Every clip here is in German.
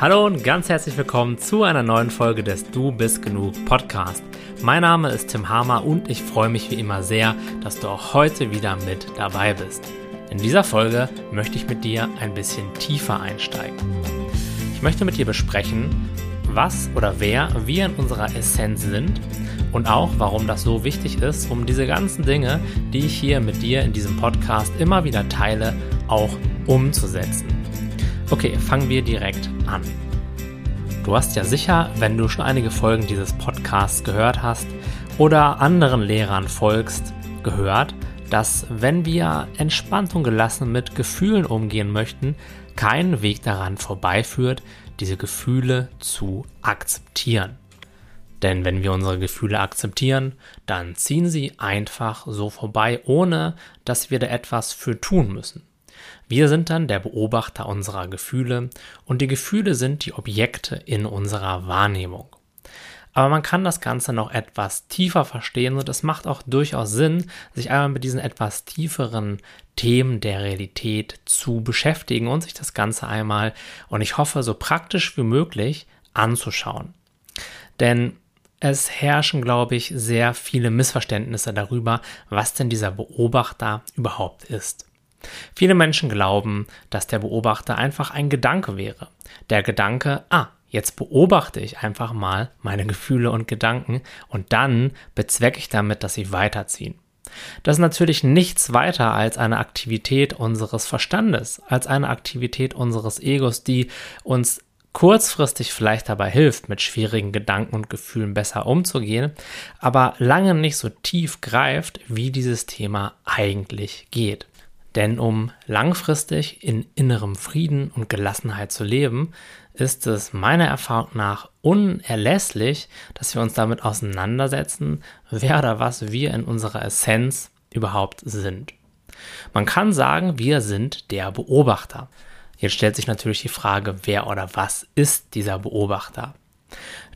Hallo und ganz herzlich willkommen zu einer neuen Folge des Du bist genug Podcast. Mein Name ist Tim Hamer und ich freue mich wie immer sehr, dass du auch heute wieder mit dabei bist. In dieser Folge möchte ich mit dir ein bisschen tiefer einsteigen. Ich möchte mit dir besprechen, was oder wer wir in unserer Essenz sind und auch, warum das so wichtig ist, um diese ganzen Dinge, die ich hier mit dir in diesem Podcast immer wieder teile, auch umzusetzen. Okay, fangen wir direkt an. Du hast ja sicher, wenn du schon einige Folgen dieses Podcasts gehört hast oder anderen Lehrern folgst, gehört, dass wenn wir entspannt und gelassen mit Gefühlen umgehen möchten, kein Weg daran vorbeiführt, diese Gefühle zu akzeptieren. Denn wenn wir unsere Gefühle akzeptieren, dann ziehen sie einfach so vorbei, ohne dass wir da etwas für tun müssen. Wir sind dann der Beobachter unserer Gefühle und die Gefühle sind die Objekte in unserer Wahrnehmung. Aber man kann das Ganze noch etwas tiefer verstehen und es macht auch durchaus Sinn, sich einmal mit diesen etwas tieferen Themen der Realität zu beschäftigen und sich das Ganze einmal, und ich hoffe, so praktisch wie möglich anzuschauen. Denn es herrschen, glaube ich, sehr viele Missverständnisse darüber, was denn dieser Beobachter überhaupt ist. Viele Menschen glauben, dass der Beobachter einfach ein Gedanke wäre. Der Gedanke, ah, jetzt beobachte ich einfach mal meine Gefühle und Gedanken und dann bezwecke ich damit, dass sie weiterziehen. Das ist natürlich nichts weiter als eine Aktivität unseres Verstandes, als eine Aktivität unseres Egos, die uns kurzfristig vielleicht dabei hilft, mit schwierigen Gedanken und Gefühlen besser umzugehen, aber lange nicht so tief greift, wie dieses Thema eigentlich geht. Denn um langfristig in innerem Frieden und Gelassenheit zu leben, ist es meiner Erfahrung nach unerlässlich, dass wir uns damit auseinandersetzen, wer oder was wir in unserer Essenz überhaupt sind. Man kann sagen, wir sind der Beobachter. Jetzt stellt sich natürlich die Frage, wer oder was ist dieser Beobachter?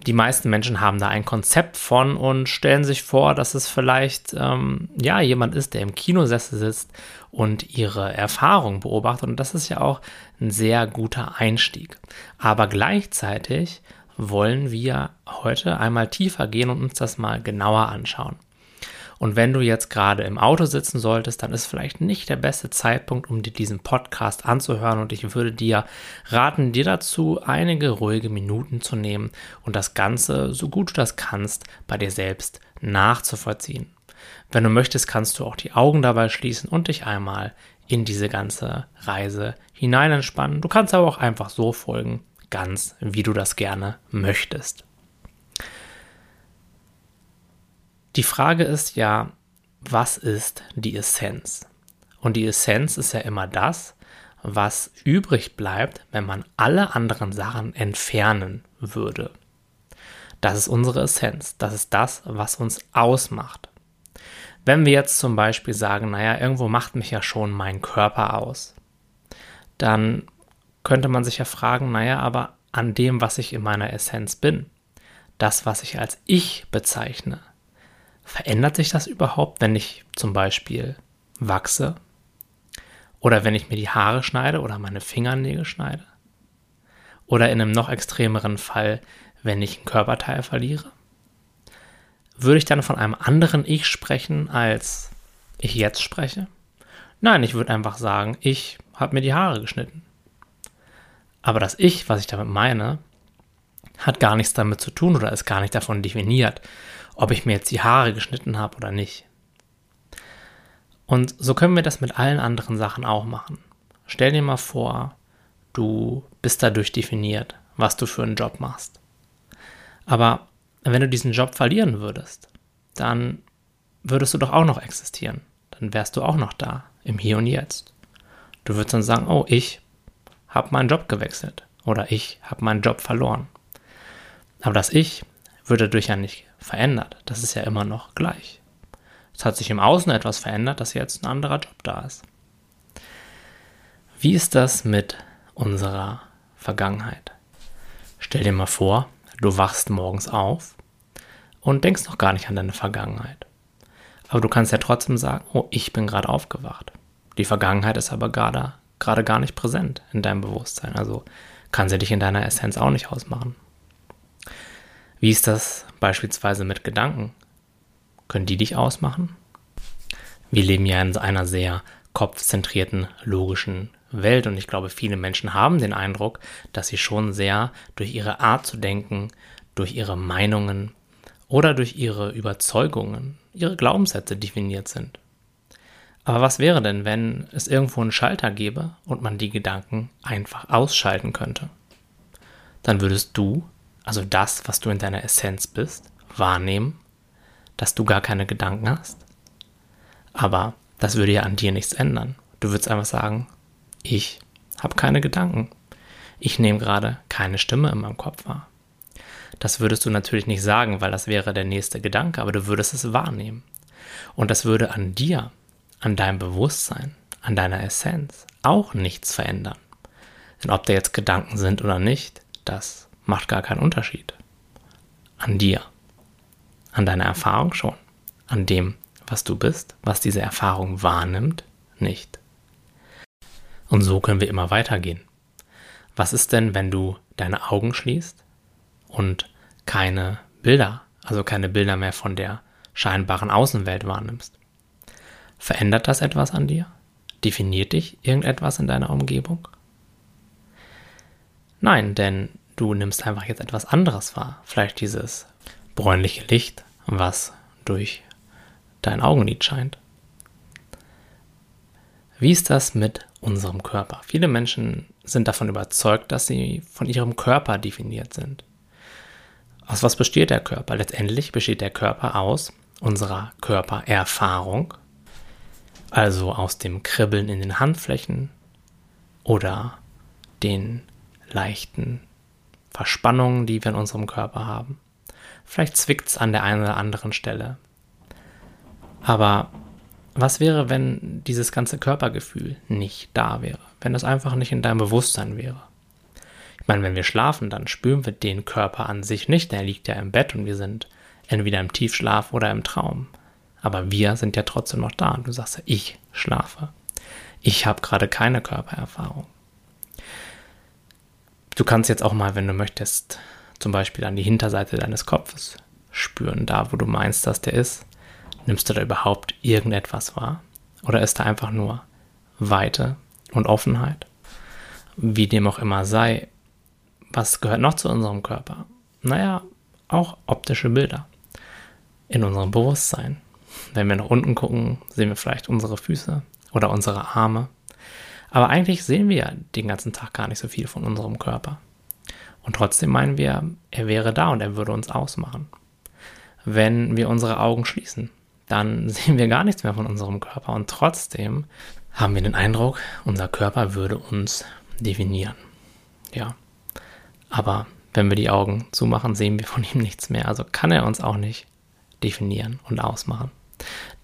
Die meisten Menschen haben da ein Konzept von und stellen sich vor, dass es vielleicht ähm, ja jemand ist, der im Kinosessel sitzt und ihre Erfahrung beobachtet. Und das ist ja auch ein sehr guter Einstieg. Aber gleichzeitig wollen wir heute einmal tiefer gehen und uns das mal genauer anschauen. Und wenn du jetzt gerade im Auto sitzen solltest, dann ist vielleicht nicht der beste Zeitpunkt, um dir diesen Podcast anzuhören. Und ich würde dir raten, dir dazu einige ruhige Minuten zu nehmen und das Ganze, so gut du das kannst, bei dir selbst nachzuvollziehen. Wenn du möchtest, kannst du auch die Augen dabei schließen und dich einmal in diese ganze Reise hinein entspannen. Du kannst aber auch einfach so folgen, ganz wie du das gerne möchtest. Die Frage ist ja, was ist die Essenz? Und die Essenz ist ja immer das, was übrig bleibt, wenn man alle anderen Sachen entfernen würde. Das ist unsere Essenz. Das ist das, was uns ausmacht. Wenn wir jetzt zum Beispiel sagen, naja, irgendwo macht mich ja schon mein Körper aus, dann könnte man sich ja fragen, naja, aber an dem, was ich in meiner Essenz bin, das, was ich als ich bezeichne, Verändert sich das überhaupt, wenn ich zum Beispiel wachse? Oder wenn ich mir die Haare schneide oder meine Fingernägel schneide? Oder in einem noch extremeren Fall, wenn ich ein Körperteil verliere? Würde ich dann von einem anderen Ich sprechen, als ich jetzt spreche? Nein, ich würde einfach sagen, ich habe mir die Haare geschnitten. Aber das Ich, was ich damit meine, hat gar nichts damit zu tun oder ist gar nicht davon definiert, ob ich mir jetzt die Haare geschnitten habe oder nicht. Und so können wir das mit allen anderen Sachen auch machen. Stell dir mal vor, du bist dadurch definiert, was du für einen Job machst. Aber wenn du diesen Job verlieren würdest, dann würdest du doch auch noch existieren. Dann wärst du auch noch da, im Hier und Jetzt. Du würdest dann sagen, oh, ich habe meinen Job gewechselt oder ich habe meinen Job verloren. Aber das Ich wird dadurch ja nicht verändert. Das ist ja immer noch gleich. Es hat sich im Außen etwas verändert, dass jetzt ein anderer Job da ist. Wie ist das mit unserer Vergangenheit? Stell dir mal vor, du wachst morgens auf und denkst noch gar nicht an deine Vergangenheit. Aber du kannst ja trotzdem sagen, oh, ich bin gerade aufgewacht. Die Vergangenheit ist aber gerade, gerade gar nicht präsent in deinem Bewusstsein. Also kann sie dich in deiner Essenz auch nicht ausmachen. Wie ist das beispielsweise mit Gedanken? Können die dich ausmachen? Wir leben ja in einer sehr kopfzentrierten, logischen Welt und ich glaube, viele Menschen haben den Eindruck, dass sie schon sehr durch ihre Art zu denken, durch ihre Meinungen oder durch ihre Überzeugungen, ihre Glaubenssätze definiert sind. Aber was wäre denn, wenn es irgendwo einen Schalter gäbe und man die Gedanken einfach ausschalten könnte? Dann würdest du, also das, was du in deiner Essenz bist, wahrnehmen, dass du gar keine Gedanken hast. Aber das würde ja an dir nichts ändern. Du würdest einfach sagen, ich habe keine Gedanken. Ich nehme gerade keine Stimme in meinem Kopf wahr. Das würdest du natürlich nicht sagen, weil das wäre der nächste Gedanke, aber du würdest es wahrnehmen. Und das würde an dir, an deinem Bewusstsein, an deiner Essenz auch nichts verändern. Denn ob da jetzt Gedanken sind oder nicht, das macht gar keinen Unterschied. An dir, an deiner Erfahrung schon, an dem, was du bist, was diese Erfahrung wahrnimmt, nicht. Und so können wir immer weitergehen. Was ist denn, wenn du deine Augen schließt und keine Bilder, also keine Bilder mehr von der scheinbaren Außenwelt wahrnimmst. Verändert das etwas an dir? Definiert dich irgendetwas in deiner Umgebung? Nein, denn du nimmst einfach jetzt etwas anderes wahr. Vielleicht dieses bräunliche Licht, was durch dein Augenlid scheint. Wie ist das mit unserem Körper? Viele Menschen sind davon überzeugt, dass sie von ihrem Körper definiert sind. Aus was besteht der Körper? Letztendlich besteht der Körper aus unserer Körpererfahrung, also aus dem Kribbeln in den Handflächen oder den leichten Verspannungen, die wir in unserem Körper haben. Vielleicht zwickt es an der einen oder anderen Stelle. Aber was wäre, wenn dieses ganze Körpergefühl nicht da wäre? Wenn das einfach nicht in deinem Bewusstsein wäre? Ich meine, wenn wir schlafen, dann spüren wir den Körper an sich nicht. Der liegt ja im Bett und wir sind entweder im Tiefschlaf oder im Traum. Aber wir sind ja trotzdem noch da. Und du sagst ja, ich schlafe. Ich habe gerade keine Körpererfahrung. Du kannst jetzt auch mal, wenn du möchtest, zum Beispiel an die Hinterseite deines Kopfes spüren, da wo du meinst, dass der ist. Nimmst du da überhaupt irgendetwas wahr? Oder ist da einfach nur Weite und Offenheit? Wie dem auch immer sei, was gehört noch zu unserem Körper? Naja, auch optische Bilder in unserem Bewusstsein. Wenn wir nach unten gucken, sehen wir vielleicht unsere Füße oder unsere Arme. Aber eigentlich sehen wir den ganzen Tag gar nicht so viel von unserem Körper. Und trotzdem meinen wir, er wäre da und er würde uns ausmachen. Wenn wir unsere Augen schließen, dann sehen wir gar nichts mehr von unserem Körper und trotzdem haben wir den Eindruck, unser Körper würde uns definieren. Ja, aber wenn wir die Augen zumachen, sehen wir von ihm nichts mehr. Also kann er uns auch nicht definieren und ausmachen.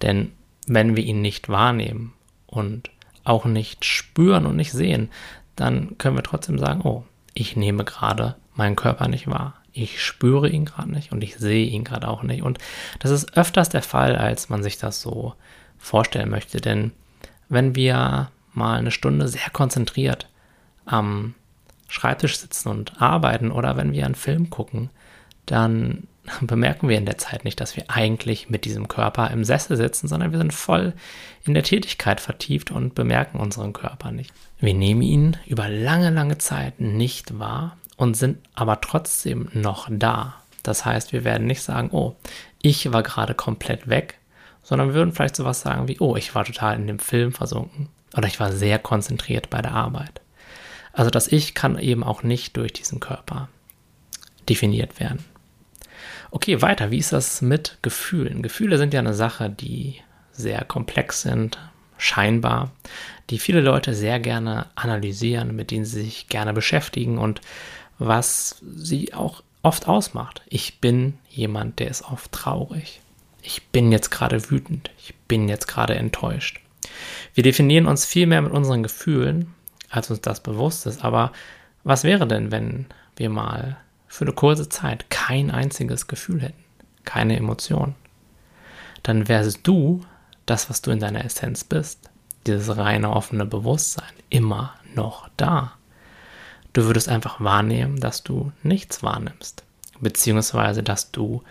Denn wenn wir ihn nicht wahrnehmen und auch nicht spüren und nicht sehen, dann können wir trotzdem sagen, oh, ich nehme gerade meinen Körper nicht wahr. Ich spüre ihn gerade nicht und ich sehe ihn gerade auch nicht. Und das ist öfters der Fall, als man sich das so vorstellen möchte. Denn wenn wir mal eine Stunde sehr konzentriert am Schreibtisch sitzen und arbeiten oder wenn wir einen Film gucken, dann bemerken wir in der Zeit nicht, dass wir eigentlich mit diesem Körper im Sessel sitzen, sondern wir sind voll in der Tätigkeit vertieft und bemerken unseren Körper nicht. Wir nehmen ihn über lange, lange Zeit nicht wahr und sind aber trotzdem noch da. Das heißt, wir werden nicht sagen, oh, ich war gerade komplett weg, sondern wir würden vielleicht sowas sagen wie, oh, ich war total in dem Film versunken oder ich war sehr konzentriert bei der Arbeit. Also das Ich kann eben auch nicht durch diesen Körper definiert werden. Okay, weiter. Wie ist das mit Gefühlen? Gefühle sind ja eine Sache, die sehr komplex sind, scheinbar, die viele Leute sehr gerne analysieren, mit denen sie sich gerne beschäftigen und was sie auch oft ausmacht. Ich bin jemand, der ist oft traurig. Ich bin jetzt gerade wütend. Ich bin jetzt gerade enttäuscht. Wir definieren uns viel mehr mit unseren Gefühlen als uns das bewusst ist. Aber was wäre denn, wenn wir mal für eine kurze Zeit kein einziges Gefühl hätten, keine Emotion? Dann wärst du das, was du in deiner Essenz bist, dieses reine offene Bewusstsein, immer noch da. Du würdest einfach wahrnehmen, dass du nichts wahrnimmst, beziehungsweise dass du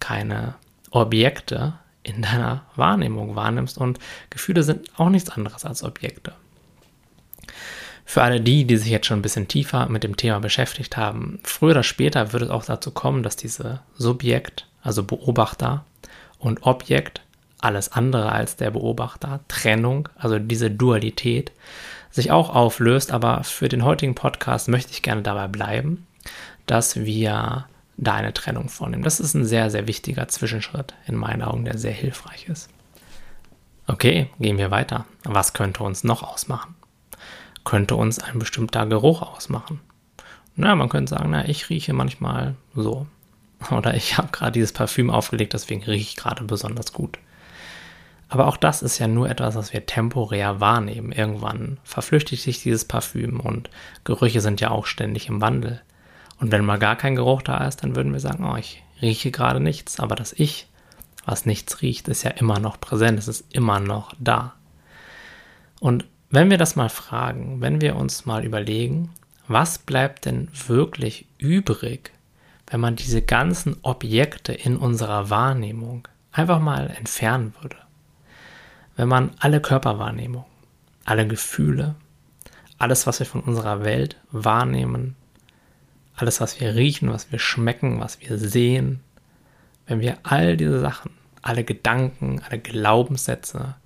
keine Objekte in deiner Wahrnehmung wahrnimmst und Gefühle sind auch nichts anderes als Objekte. Für alle die, die sich jetzt schon ein bisschen tiefer mit dem Thema beschäftigt haben, früher oder später wird es auch dazu kommen, dass diese Subjekt, also Beobachter und Objekt, alles andere als der Beobachter, Trennung, also diese Dualität, sich auch auflöst. Aber für den heutigen Podcast möchte ich gerne dabei bleiben, dass wir da eine Trennung vornehmen. Das ist ein sehr, sehr wichtiger Zwischenschritt in meinen Augen, der sehr hilfreich ist. Okay, gehen wir weiter. Was könnte uns noch ausmachen? Könnte uns ein bestimmter Geruch ausmachen? Na, man könnte sagen, na, ich rieche manchmal so. Oder ich habe gerade dieses Parfüm aufgelegt, deswegen rieche ich gerade besonders gut. Aber auch das ist ja nur etwas, was wir temporär wahrnehmen. Irgendwann verflüchtigt sich dieses Parfüm und Gerüche sind ja auch ständig im Wandel. Und wenn mal gar kein Geruch da ist, dann würden wir sagen, oh, ich rieche gerade nichts. Aber das Ich, was nichts riecht, ist ja immer noch präsent, es ist immer noch da. Und wenn wir das mal fragen, wenn wir uns mal überlegen, was bleibt denn wirklich übrig, wenn man diese ganzen Objekte in unserer Wahrnehmung einfach mal entfernen würde? wenn man alle Körperwahrnehmung, alle Gefühle, alles, was wir von unserer Welt wahrnehmen, alles, was wir riechen, was wir schmecken, was wir sehen, wenn wir all diese Sachen, alle Gedanken, alle Glaubenssätze,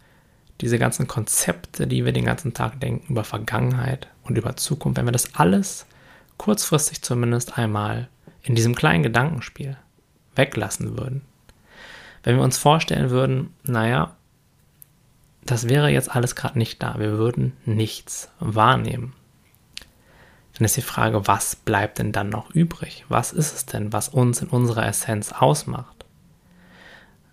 diese ganzen Konzepte, die wir den ganzen Tag denken über Vergangenheit und über Zukunft, wenn wir das alles kurzfristig zumindest einmal in diesem kleinen Gedankenspiel weglassen würden, wenn wir uns vorstellen würden, naja, das wäre jetzt alles gerade nicht da. Wir würden nichts wahrnehmen. Dann ist die Frage, was bleibt denn dann noch übrig? Was ist es denn, was uns in unserer Essenz ausmacht?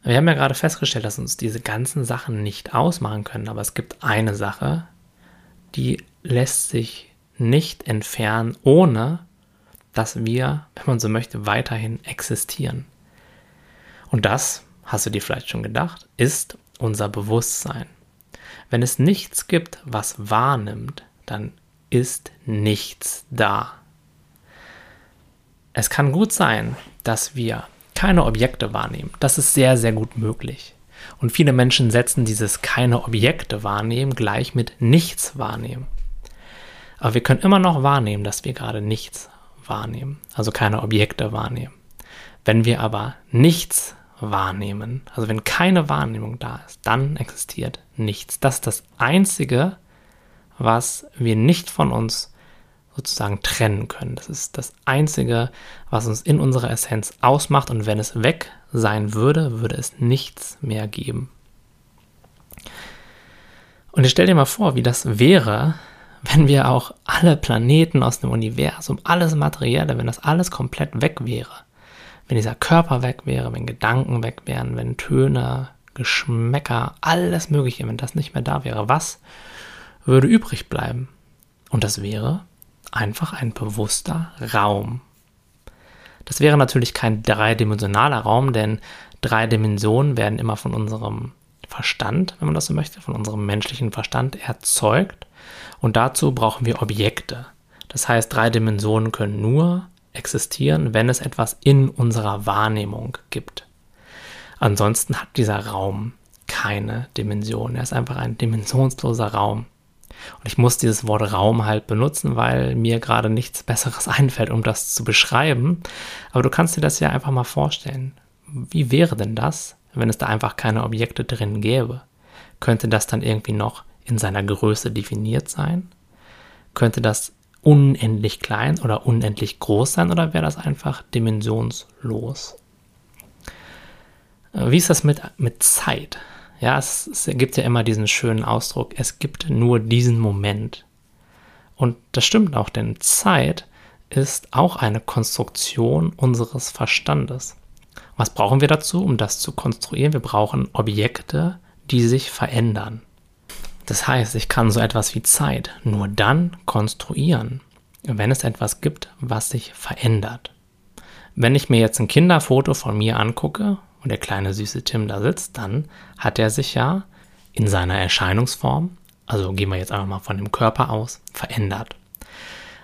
Wir haben ja gerade festgestellt, dass uns diese ganzen Sachen nicht ausmachen können, aber es gibt eine Sache, die lässt sich nicht entfernen, ohne dass wir, wenn man so möchte, weiterhin existieren. Und das, hast du dir vielleicht schon gedacht, ist unser Bewusstsein. Wenn es nichts gibt, was wahrnimmt, dann ist nichts da. Es kann gut sein, dass wir keine Objekte wahrnehmen. Das ist sehr, sehr gut möglich. Und viele Menschen setzen dieses keine Objekte wahrnehmen gleich mit nichts wahrnehmen. Aber wir können immer noch wahrnehmen, dass wir gerade nichts wahrnehmen, also keine Objekte wahrnehmen. Wenn wir aber nichts wahrnehmen. Also wenn keine Wahrnehmung da ist, dann existiert nichts. Das ist das Einzige, was wir nicht von uns sozusagen trennen können. Das ist das Einzige, was uns in unserer Essenz ausmacht. Und wenn es weg sein würde, würde es nichts mehr geben. Und ich stell dir mal vor, wie das wäre, wenn wir auch alle Planeten aus dem Universum, alles Materielle, wenn das alles komplett weg wäre wenn dieser Körper weg wäre, wenn Gedanken weg wären, wenn Töne, Geschmäcker, alles Mögliche, wenn das nicht mehr da wäre, was würde übrig bleiben? Und das wäre einfach ein bewusster Raum. Das wäre natürlich kein dreidimensionaler Raum, denn drei Dimensionen werden immer von unserem Verstand, wenn man das so möchte, von unserem menschlichen Verstand erzeugt. Und dazu brauchen wir Objekte. Das heißt, drei Dimensionen können nur existieren, wenn es etwas in unserer Wahrnehmung gibt. Ansonsten hat dieser Raum keine Dimension. Er ist einfach ein dimensionsloser Raum. Und ich muss dieses Wort Raum halt benutzen, weil mir gerade nichts Besseres einfällt, um das zu beschreiben. Aber du kannst dir das ja einfach mal vorstellen. Wie wäre denn das, wenn es da einfach keine Objekte drin gäbe? Könnte das dann irgendwie noch in seiner Größe definiert sein? Könnte das unendlich klein oder unendlich groß sein oder wäre das einfach dimensionslos? Äh, wie ist das mit, mit Zeit? Ja, es, es gibt ja immer diesen schönen Ausdruck, es gibt nur diesen Moment. Und das stimmt auch, denn Zeit ist auch eine Konstruktion unseres Verstandes. Was brauchen wir dazu, um das zu konstruieren? Wir brauchen Objekte, die sich verändern. Das heißt, ich kann so etwas wie Zeit nur dann konstruieren, wenn es etwas gibt, was sich verändert. Wenn ich mir jetzt ein Kinderfoto von mir angucke und der kleine süße Tim da sitzt, dann hat er sich ja in seiner Erscheinungsform, also gehen wir jetzt einfach mal von dem Körper aus, verändert.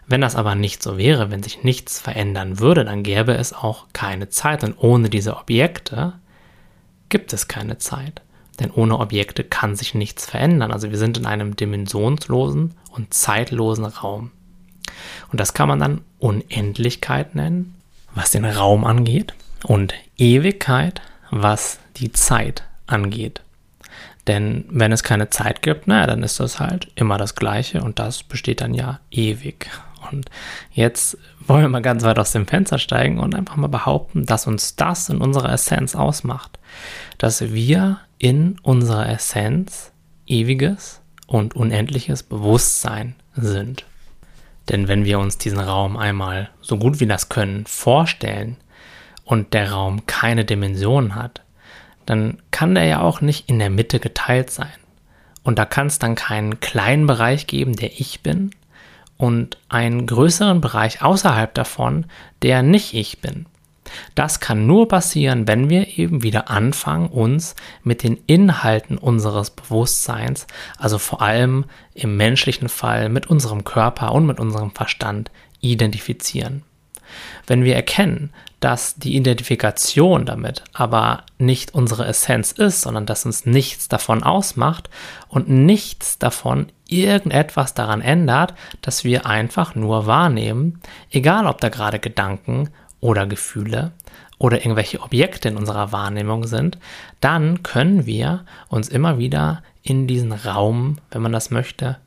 Wenn das aber nicht so wäre, wenn sich nichts verändern würde, dann gäbe es auch keine Zeit. Und ohne diese Objekte gibt es keine Zeit. Denn ohne Objekte kann sich nichts verändern. Also wir sind in einem dimensionslosen und zeitlosen Raum. Und das kann man dann Unendlichkeit nennen, was den Raum angeht, und Ewigkeit, was die Zeit angeht. Denn wenn es keine Zeit gibt, naja, dann ist das halt immer das Gleiche und das besteht dann ja ewig. Und jetzt wollen wir mal ganz weit aus dem Fenster steigen und einfach mal behaupten, dass uns das in unserer Essenz ausmacht. Dass wir in unserer Essenz ewiges und unendliches Bewusstsein sind. Denn wenn wir uns diesen Raum einmal so gut wie das können vorstellen und der Raum keine Dimension hat, dann kann der ja auch nicht in der Mitte geteilt sein. Und da kann es dann keinen kleinen Bereich geben, der ich bin, und einen größeren Bereich außerhalb davon, der nicht ich bin. Das kann nur passieren, wenn wir eben wieder anfangen, uns mit den Inhalten unseres Bewusstseins, also vor allem im menschlichen Fall mit unserem Körper und mit unserem Verstand, identifizieren. Wenn wir erkennen, dass die Identifikation damit aber nicht unsere Essenz ist, sondern dass uns nichts davon ausmacht und nichts davon irgendetwas daran ändert, dass wir einfach nur wahrnehmen, egal ob da gerade Gedanken oder Gefühle oder irgendwelche Objekte in unserer Wahrnehmung sind, dann können wir uns immer wieder in diesen Raum, wenn man das möchte,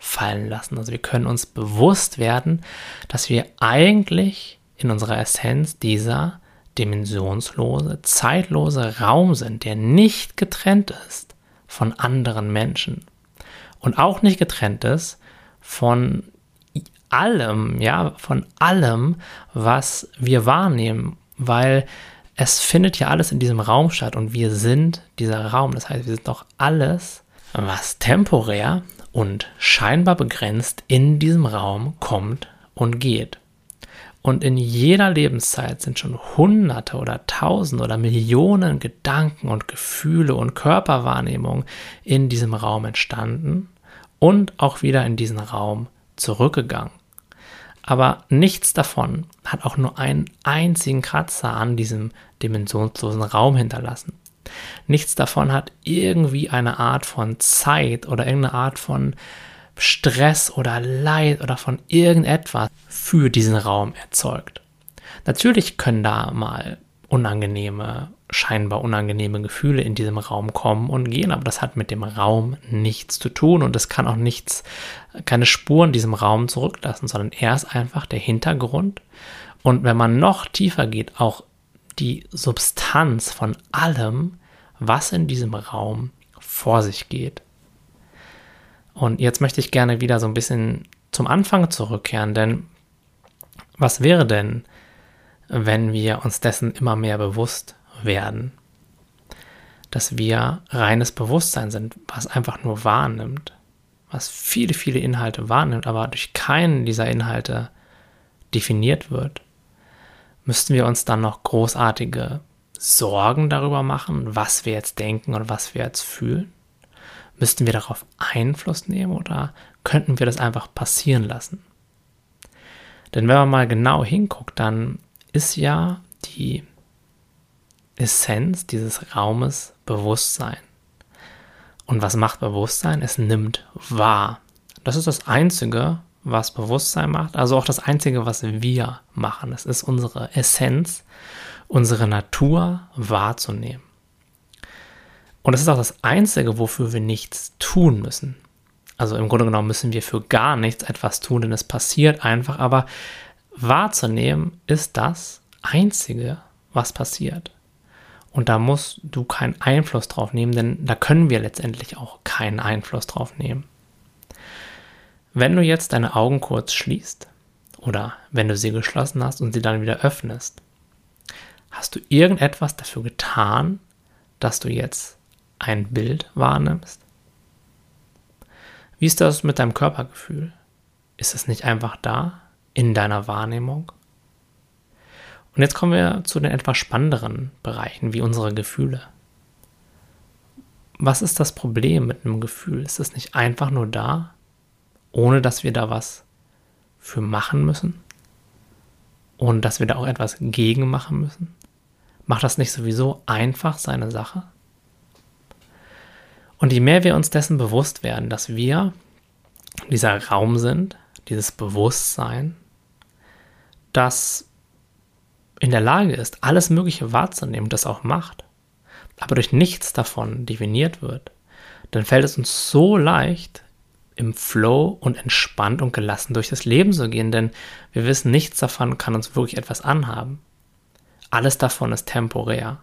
zurückfallen lassen. Also wir können uns bewusst werden, dass wir eigentlich in unserer Essenz dieser dimensionslose, zeitlose Raum sind, der nicht getrennt ist von anderen Menschen und auch nicht getrennt ist von allem, ja, von allem, was wir wahrnehmen, weil es findet ja alles in diesem Raum statt und wir sind dieser Raum. Das heißt, wir sind doch alles, was temporär und scheinbar begrenzt in diesem Raum kommt und geht. Und in jeder Lebenszeit sind schon Hunderte oder Tausende oder Millionen Gedanken und Gefühle und Körperwahrnehmungen in diesem Raum entstanden und auch wieder in diesen Raum zurückgegangen. Aber nichts davon hat auch nur einen einzigen Kratzer an diesem dimensionslosen Raum hinterlassen. Nichts davon hat irgendwie eine Art von Zeit oder irgendeine Art von Stress oder Leid oder von irgendetwas für diesen Raum erzeugt. Natürlich können da mal unangenehme, scheinbar unangenehme Gefühle in diesem Raum kommen und gehen, aber das hat mit dem Raum nichts zu tun und es kann auch nichts, keine Spuren diesem Raum zurücklassen, sondern er ist einfach der Hintergrund. Und wenn man noch tiefer geht, auch die Substanz von allem, was in diesem Raum vor sich geht. Und jetzt möchte ich gerne wieder so ein bisschen zum Anfang zurückkehren, denn was wäre denn, wenn wir uns dessen immer mehr bewusst werden? Dass wir reines Bewusstsein sind, was einfach nur wahrnimmt, was viele, viele Inhalte wahrnimmt, aber durch keinen dieser Inhalte definiert wird. Müssten wir uns dann noch großartige Sorgen darüber machen, was wir jetzt denken und was wir jetzt fühlen? Müssten wir darauf Einfluss nehmen oder könnten wir das einfach passieren lassen? Denn wenn man mal genau hinguckt, dann ist ja die Essenz dieses Raumes Bewusstsein. Und was macht Bewusstsein? Es nimmt wahr. Das ist das Einzige, was Bewusstsein macht, also auch das Einzige, was wir machen. Es ist unsere Essenz, unsere Natur wahrzunehmen. Und es ist auch das Einzige, wofür wir nichts tun müssen. Also im Grunde genommen müssen wir für gar nichts etwas tun, denn es passiert einfach. Aber wahrzunehmen ist das Einzige, was passiert. Und da musst du keinen Einfluss drauf nehmen, denn da können wir letztendlich auch keinen Einfluss drauf nehmen. Wenn du jetzt deine Augen kurz schließt oder wenn du sie geschlossen hast und sie dann wieder öffnest, hast du irgendetwas dafür getan, dass du jetzt ein Bild wahrnimmst? Wie ist das mit deinem Körpergefühl? Ist es nicht einfach da, in deiner Wahrnehmung? Und jetzt kommen wir zu den etwas spannenderen Bereichen, wie unsere Gefühle. Was ist das Problem mit einem Gefühl? Ist es nicht einfach nur da, ohne dass wir da was für machen müssen und dass wir da auch etwas gegen machen müssen? Macht das nicht sowieso einfach seine Sache? Und je mehr wir uns dessen bewusst werden, dass wir dieser Raum sind, dieses Bewusstsein, das in der Lage ist, alles Mögliche wahrzunehmen das auch macht, aber durch nichts davon definiert wird, dann fällt es uns so leicht, im Flow und entspannt und gelassen durch das Leben zu gehen, denn wir wissen, nichts davon kann uns wirklich etwas anhaben. Alles davon ist temporär.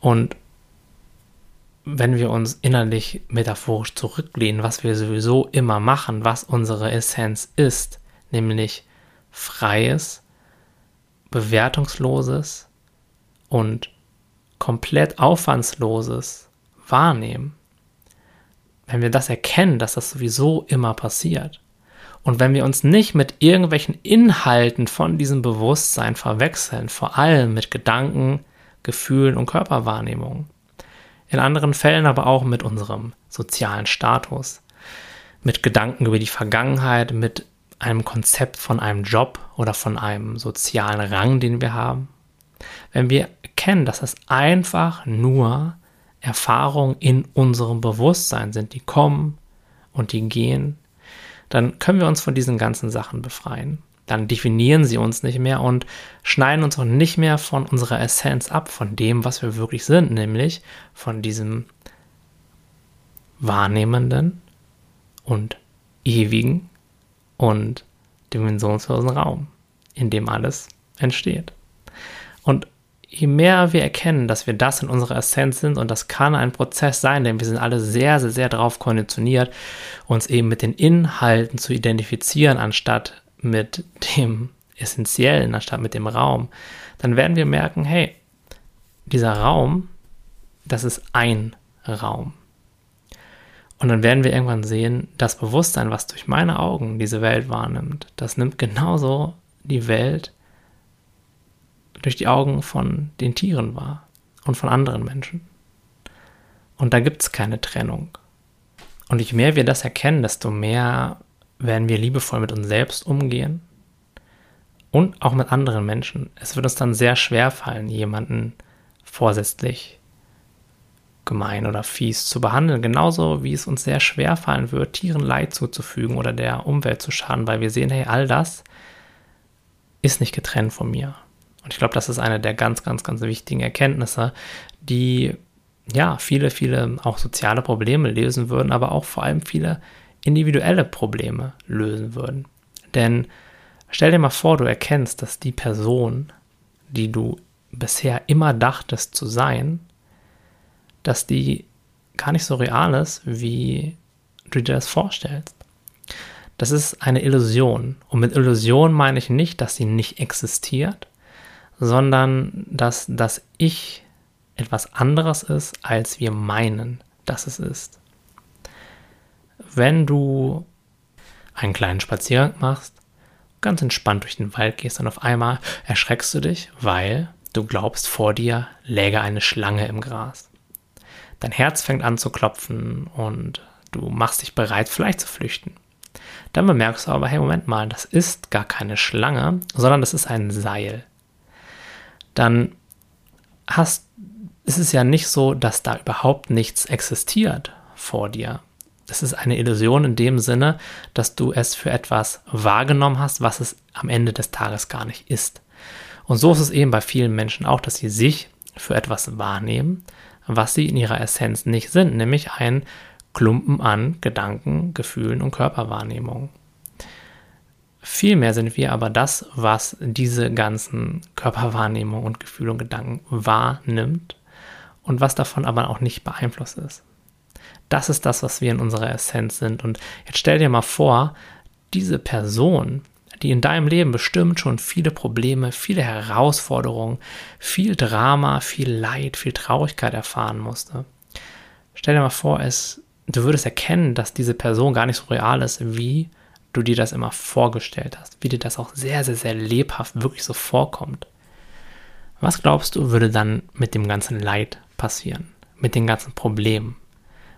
Und wenn wir uns innerlich metaphorisch zurücklehnen, was wir sowieso immer machen, was unsere Essenz ist, nämlich freies, bewertungsloses und komplett aufwandsloses Wahrnehmen, wenn wir das erkennen, dass das sowieso immer passiert, und wenn wir uns nicht mit irgendwelchen Inhalten von diesem Bewusstsein verwechseln, vor allem mit Gedanken, Gefühlen und Körperwahrnehmungen, in anderen Fällen aber auch mit unserem sozialen Status, mit Gedanken über die Vergangenheit, mit einem Konzept von einem Job oder von einem sozialen Rang, den wir haben. Wenn wir erkennen, dass das einfach nur Erfahrungen in unserem Bewusstsein sind, die kommen und die gehen, dann können wir uns von diesen ganzen Sachen befreien. Dann definieren sie uns nicht mehr und schneiden uns auch nicht mehr von unserer Essenz ab, von dem, was wir wirklich sind, nämlich von diesem wahrnehmenden und ewigen und dimensionslosen Raum, in dem alles entsteht. Und je mehr wir erkennen, dass wir das in unserer Essenz sind, und das kann ein Prozess sein, denn wir sind alle sehr, sehr, sehr darauf konditioniert, uns eben mit den Inhalten zu identifizieren, anstatt mit dem Essentiellen, anstatt mit dem Raum, dann werden wir merken, hey, dieser Raum, das ist ein Raum. Und dann werden wir irgendwann sehen, das Bewusstsein, was durch meine Augen diese Welt wahrnimmt, das nimmt genauso die Welt durch die Augen von den Tieren wahr und von anderen Menschen. Und da gibt es keine Trennung. Und je mehr wir das erkennen, desto mehr werden wir liebevoll mit uns selbst umgehen und auch mit anderen Menschen. Es wird uns dann sehr schwer fallen, jemanden vorsätzlich gemein oder fies zu behandeln, genauso wie es uns sehr schwer fallen wird, Tieren Leid zuzufügen oder der Umwelt zu schaden, weil wir sehen, hey, all das ist nicht getrennt von mir. Und ich glaube, das ist eine der ganz, ganz, ganz wichtigen Erkenntnisse, die ja viele, viele auch soziale Probleme lösen würden, aber auch vor allem viele individuelle Probleme lösen würden. Denn stell dir mal vor, du erkennst, dass die Person, die du bisher immer dachtest zu sein, dass die gar nicht so real ist, wie du dir das vorstellst. Das ist eine Illusion. Und mit Illusion meine ich nicht, dass sie nicht existiert, sondern dass das Ich etwas anderes ist, als wir meinen, dass es ist. Wenn du einen kleinen Spaziergang machst, ganz entspannt durch den Wald gehst und auf einmal erschreckst du dich, weil du glaubst, vor dir läge eine Schlange im Gras. Dein Herz fängt an zu klopfen und du machst dich bereit, vielleicht zu flüchten. Dann bemerkst du aber, hey, Moment mal, das ist gar keine Schlange, sondern das ist ein Seil dann hast, ist es ja nicht so, dass da überhaupt nichts existiert vor dir. Es ist eine Illusion in dem Sinne, dass du es für etwas wahrgenommen hast, was es am Ende des Tages gar nicht ist. Und so ist es eben bei vielen Menschen auch, dass sie sich für etwas wahrnehmen, was sie in ihrer Essenz nicht sind, nämlich ein Klumpen an Gedanken, Gefühlen und Körperwahrnehmungen. Vielmehr sind wir aber das, was diese ganzen Körperwahrnehmungen und Gefühle und Gedanken wahrnimmt und was davon aber auch nicht beeinflusst ist. Das ist das, was wir in unserer Essenz sind. Und jetzt stell dir mal vor, diese Person, die in deinem Leben bestimmt schon viele Probleme, viele Herausforderungen, viel Drama, viel Leid, viel Traurigkeit erfahren musste. Stell dir mal vor, es, du würdest erkennen, dass diese Person gar nicht so real ist, wie du dir das immer vorgestellt hast, wie dir das auch sehr, sehr, sehr lebhaft wirklich so vorkommt. Was glaubst du, würde dann mit dem ganzen Leid passieren, mit den ganzen Problemen,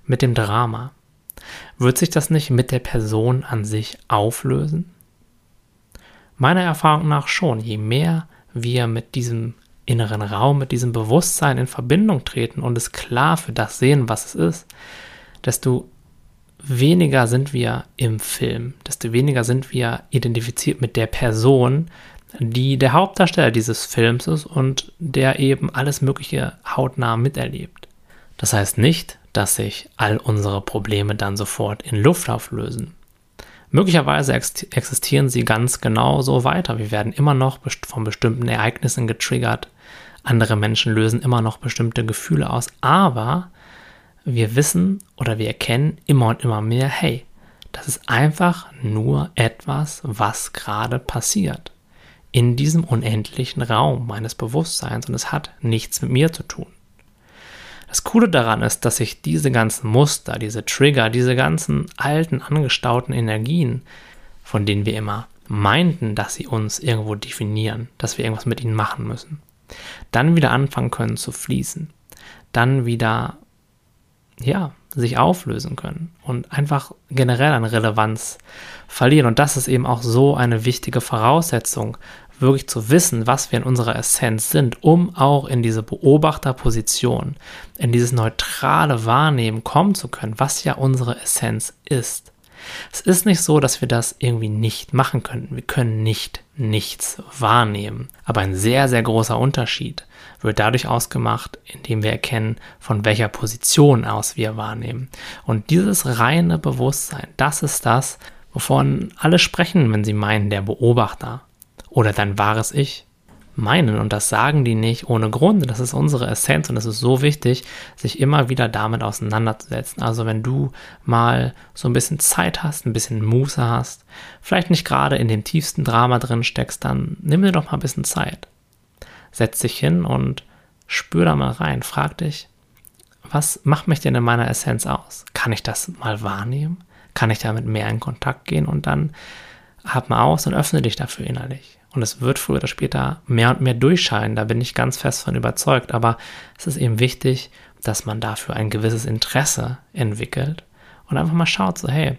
mit dem Drama? Wird sich das nicht mit der Person an sich auflösen? Meiner Erfahrung nach schon. Je mehr wir mit diesem inneren Raum, mit diesem Bewusstsein in Verbindung treten und es klar für das sehen, was es ist, desto weniger sind wir im Film, desto weniger sind wir identifiziert mit der Person, die der Hauptdarsteller dieses Films ist und der eben alles Mögliche hautnah miterlebt. Das heißt nicht, dass sich all unsere Probleme dann sofort in Luft auflösen. Möglicherweise existieren sie ganz genau so weiter. Wir werden immer noch von bestimmten Ereignissen getriggert. Andere Menschen lösen immer noch bestimmte Gefühle aus. Aber wir wissen oder wir erkennen immer und immer mehr, hey, das ist einfach nur etwas, was gerade passiert. In diesem unendlichen Raum meines Bewusstseins und es hat nichts mit mir zu tun. Das Coole daran ist, dass sich diese ganzen Muster, diese Trigger, diese ganzen alten angestauten Energien, von denen wir immer meinten, dass sie uns irgendwo definieren, dass wir irgendwas mit ihnen machen müssen, dann wieder anfangen können zu fließen, dann wieder ja, sich auflösen können und einfach generell an Relevanz verlieren. Und das ist eben auch so eine wichtige Voraussetzung, wirklich zu wissen, was wir in unserer Essenz sind, um auch in diese Beobachterposition, in dieses neutrale Wahrnehmen kommen zu können, was ja unsere Essenz ist. Es ist nicht so, dass wir das irgendwie nicht machen könnten. Wir können nicht nichts wahrnehmen. Aber ein sehr, sehr großer Unterschied wird dadurch ausgemacht, indem wir erkennen, von welcher Position aus wir wahrnehmen. Und dieses reine Bewusstsein, das ist das, wovon alle sprechen, wenn sie meinen, der Beobachter oder dein wahres Ich meinen. Und das sagen die nicht ohne Grund. Das ist unsere Essenz und es ist so wichtig, sich immer wieder damit auseinanderzusetzen. Also wenn du mal so ein bisschen Zeit hast, ein bisschen Muße hast, vielleicht nicht gerade in dem tiefsten Drama drin steckst, dann nimm dir doch mal ein bisschen Zeit. Setz dich hin und spür da mal rein. Frag dich, was macht mich denn in meiner Essenz aus? Kann ich das mal wahrnehmen? Kann ich damit mehr in Kontakt gehen? Und dann hab mal aus und öffne dich dafür innerlich. Und es wird früher oder später mehr und mehr durchscheinen, da bin ich ganz fest von überzeugt. Aber es ist eben wichtig, dass man dafür ein gewisses Interesse entwickelt und einfach mal schaut, so, hey,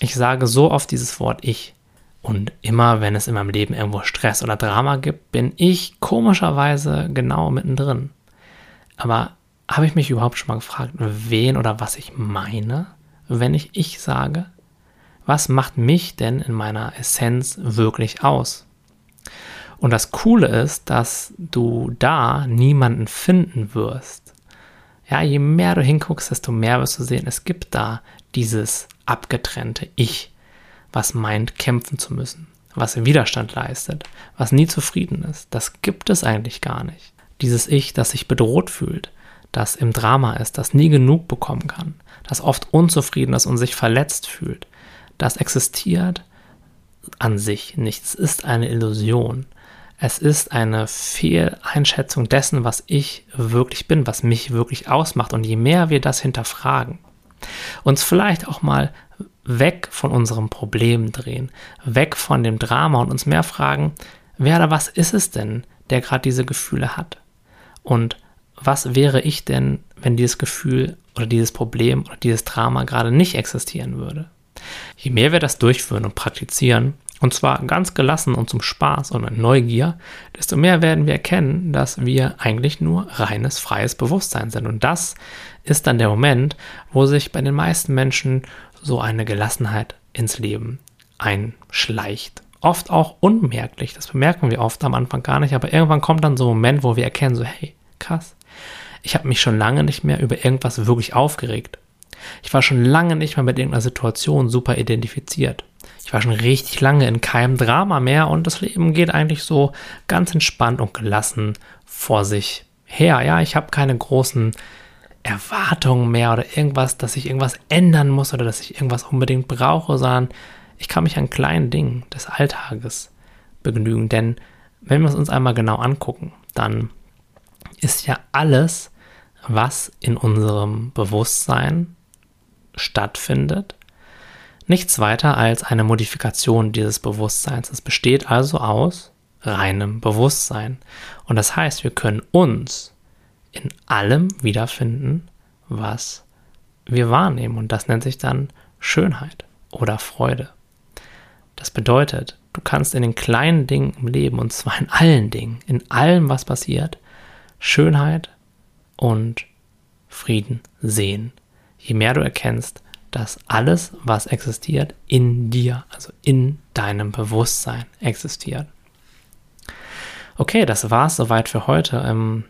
ich sage so oft dieses Wort ich. Und immer, wenn es in meinem Leben irgendwo Stress oder Drama gibt, bin ich komischerweise genau mittendrin. Aber habe ich mich überhaupt schon mal gefragt, wen oder was ich meine, wenn ich ich sage? Was macht mich denn in meiner Essenz wirklich aus? Und das Coole ist, dass du da niemanden finden wirst. Ja, je mehr du hinguckst, desto mehr wirst du sehen, es gibt da dieses abgetrennte Ich, was meint, kämpfen zu müssen, was Widerstand leistet, was nie zufrieden ist. Das gibt es eigentlich gar nicht. Dieses Ich, das sich bedroht fühlt, das im Drama ist, das nie genug bekommen kann, das oft unzufrieden ist und sich verletzt fühlt, das existiert an sich nicht. Es ist eine Illusion. Es ist eine Fehleinschätzung dessen, was ich wirklich bin, was mich wirklich ausmacht. Und je mehr wir das hinterfragen, uns vielleicht auch mal weg von unserem Problem drehen, weg von dem Drama und uns mehr fragen, wer oder was ist es denn, der gerade diese Gefühle hat? Und was wäre ich denn, wenn dieses Gefühl oder dieses Problem oder dieses Drama gerade nicht existieren würde? Je mehr wir das durchführen und praktizieren, und zwar ganz gelassen und zum Spaß und mit Neugier, desto mehr werden wir erkennen, dass wir eigentlich nur reines, freies Bewusstsein sind. Und das ist dann der Moment, wo sich bei den meisten Menschen so eine Gelassenheit ins Leben einschleicht. Oft auch unmerklich, das bemerken wir oft am Anfang gar nicht, aber irgendwann kommt dann so ein Moment, wo wir erkennen, so hey, krass, ich habe mich schon lange nicht mehr über irgendwas wirklich aufgeregt. Ich war schon lange nicht mehr mit irgendeiner Situation super identifiziert. Ich war schon richtig lange in keinem Drama mehr und das Leben geht eigentlich so ganz entspannt und gelassen vor sich her. Ja, ich habe keine großen Erwartungen mehr oder irgendwas, dass ich irgendwas ändern muss oder dass ich irgendwas unbedingt brauche, sondern ich kann mich an kleinen Dingen des Alltages begnügen. Denn wenn wir es uns einmal genau angucken, dann ist ja alles, was in unserem Bewusstsein stattfindet, nichts weiter als eine Modifikation dieses Bewusstseins. Es besteht also aus reinem Bewusstsein. Und das heißt, wir können uns in allem wiederfinden, was wir wahrnehmen. Und das nennt sich dann Schönheit oder Freude. Das bedeutet, Du kannst in den kleinen Dingen im Leben, und zwar in allen Dingen, in allem, was passiert, Schönheit und Frieden sehen. Je mehr du erkennst, dass alles, was existiert, in dir, also in deinem Bewusstsein existiert. Okay, das war's soweit für heute. Ähm,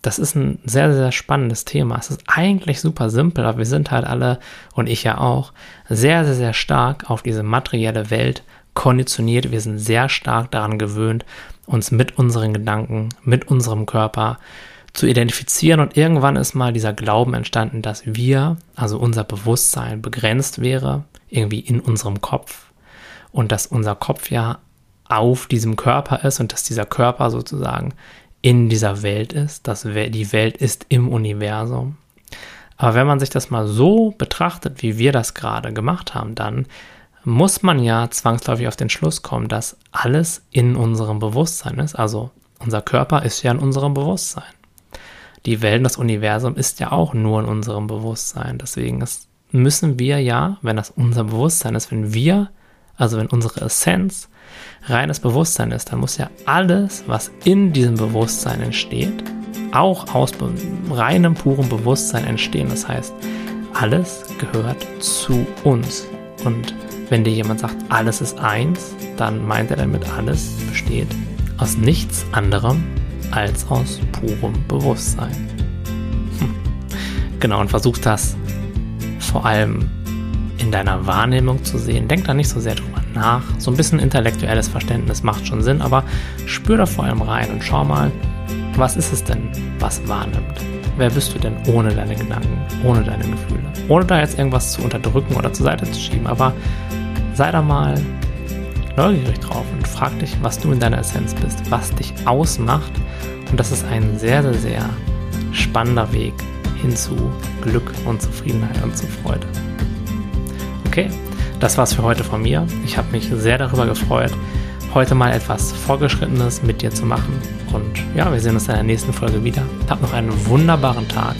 das ist ein sehr, sehr spannendes Thema. Es ist eigentlich super simpel, aber wir sind halt alle, und ich ja auch, sehr, sehr, sehr stark auf diese materielle Welt konditioniert. Wir sind sehr stark daran gewöhnt, uns mit unseren Gedanken, mit unserem Körper zu identifizieren. Und irgendwann ist mal dieser Glauben entstanden, dass wir, also unser Bewusstsein, begrenzt wäre, irgendwie in unserem Kopf. Und dass unser Kopf ja auf diesem Körper ist und dass dieser Körper sozusagen in dieser Welt ist, dass die Welt ist im Universum. Aber wenn man sich das mal so betrachtet, wie wir das gerade gemacht haben, dann muss man ja zwangsläufig auf den Schluss kommen, dass alles in unserem Bewusstsein ist. Also unser Körper ist ja in unserem Bewusstsein. Die Welt, das Universum ist ja auch nur in unserem Bewusstsein. Deswegen ist, müssen wir ja, wenn das unser Bewusstsein ist, wenn wir, also wenn unsere Essenz reines Bewusstsein ist, dann muss ja alles, was in diesem Bewusstsein entsteht, auch aus reinem, purem Bewusstsein entstehen. Das heißt, alles gehört zu uns. Und wenn dir jemand sagt, alles ist eins, dann meint er damit, alles besteht aus nichts anderem als aus purem Bewusstsein. Genau, und versuch das vor allem in deiner Wahrnehmung zu sehen. Denk da nicht so sehr drüber nach. So ein bisschen intellektuelles Verständnis macht schon Sinn, aber spür da vor allem rein und schau mal, was ist es denn, was wahrnimmt? Wer bist du denn ohne deine Gedanken, ohne deine Gefühle? Ohne da jetzt irgendwas zu unterdrücken oder zur Seite zu schieben, aber sei da mal neugierig drauf und frag dich, was du in deiner Essenz bist, was dich ausmacht. Und das ist ein sehr, sehr, sehr spannender Weg hin zu Glück und Zufriedenheit und zu Freude. Okay, das war's für heute von mir. Ich habe mich sehr darüber gefreut, heute mal etwas Vorgeschrittenes mit dir zu machen. Und ja, wir sehen uns in der nächsten Folge wieder. Hab noch einen wunderbaren Tag